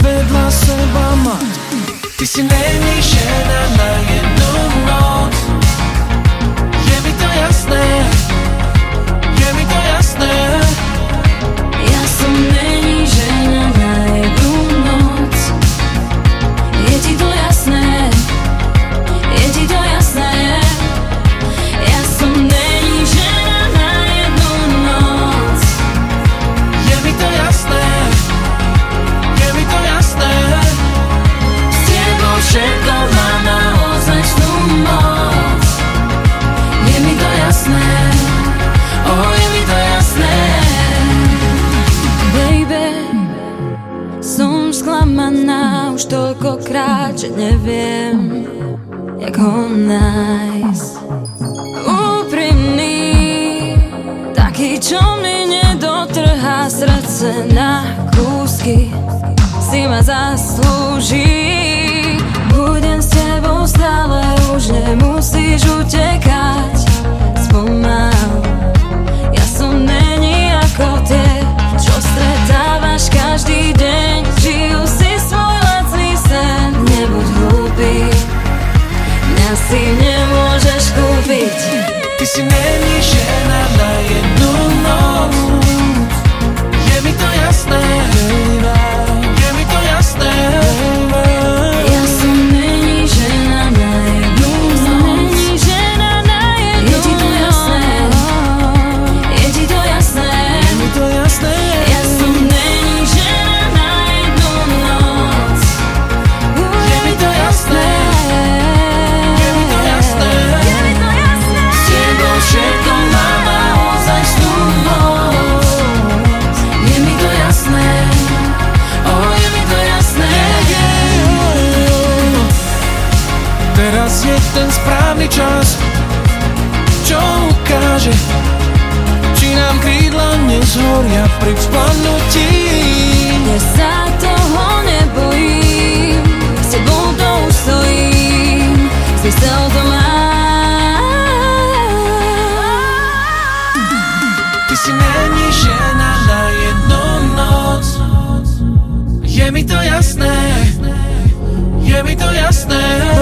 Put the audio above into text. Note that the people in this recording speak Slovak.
I've my soul by mine. Ti si ne mi scena, toľkokrát, že neviem, jak ho nájsť. Úprimný, taký, čo mi nedotrhá srdce na kúsky, si ma zaslúži. Budem s tebou stále, už nemusíš utekať. içine mi každý čas. Čo ukáže Či nám krídla nezhoria pri vzplanutí? Ja sa toho nebojím S tebou to ustojím Zmysel to má Ty si není žena na jednu noc. Je mi to jasné Je mi to jasné.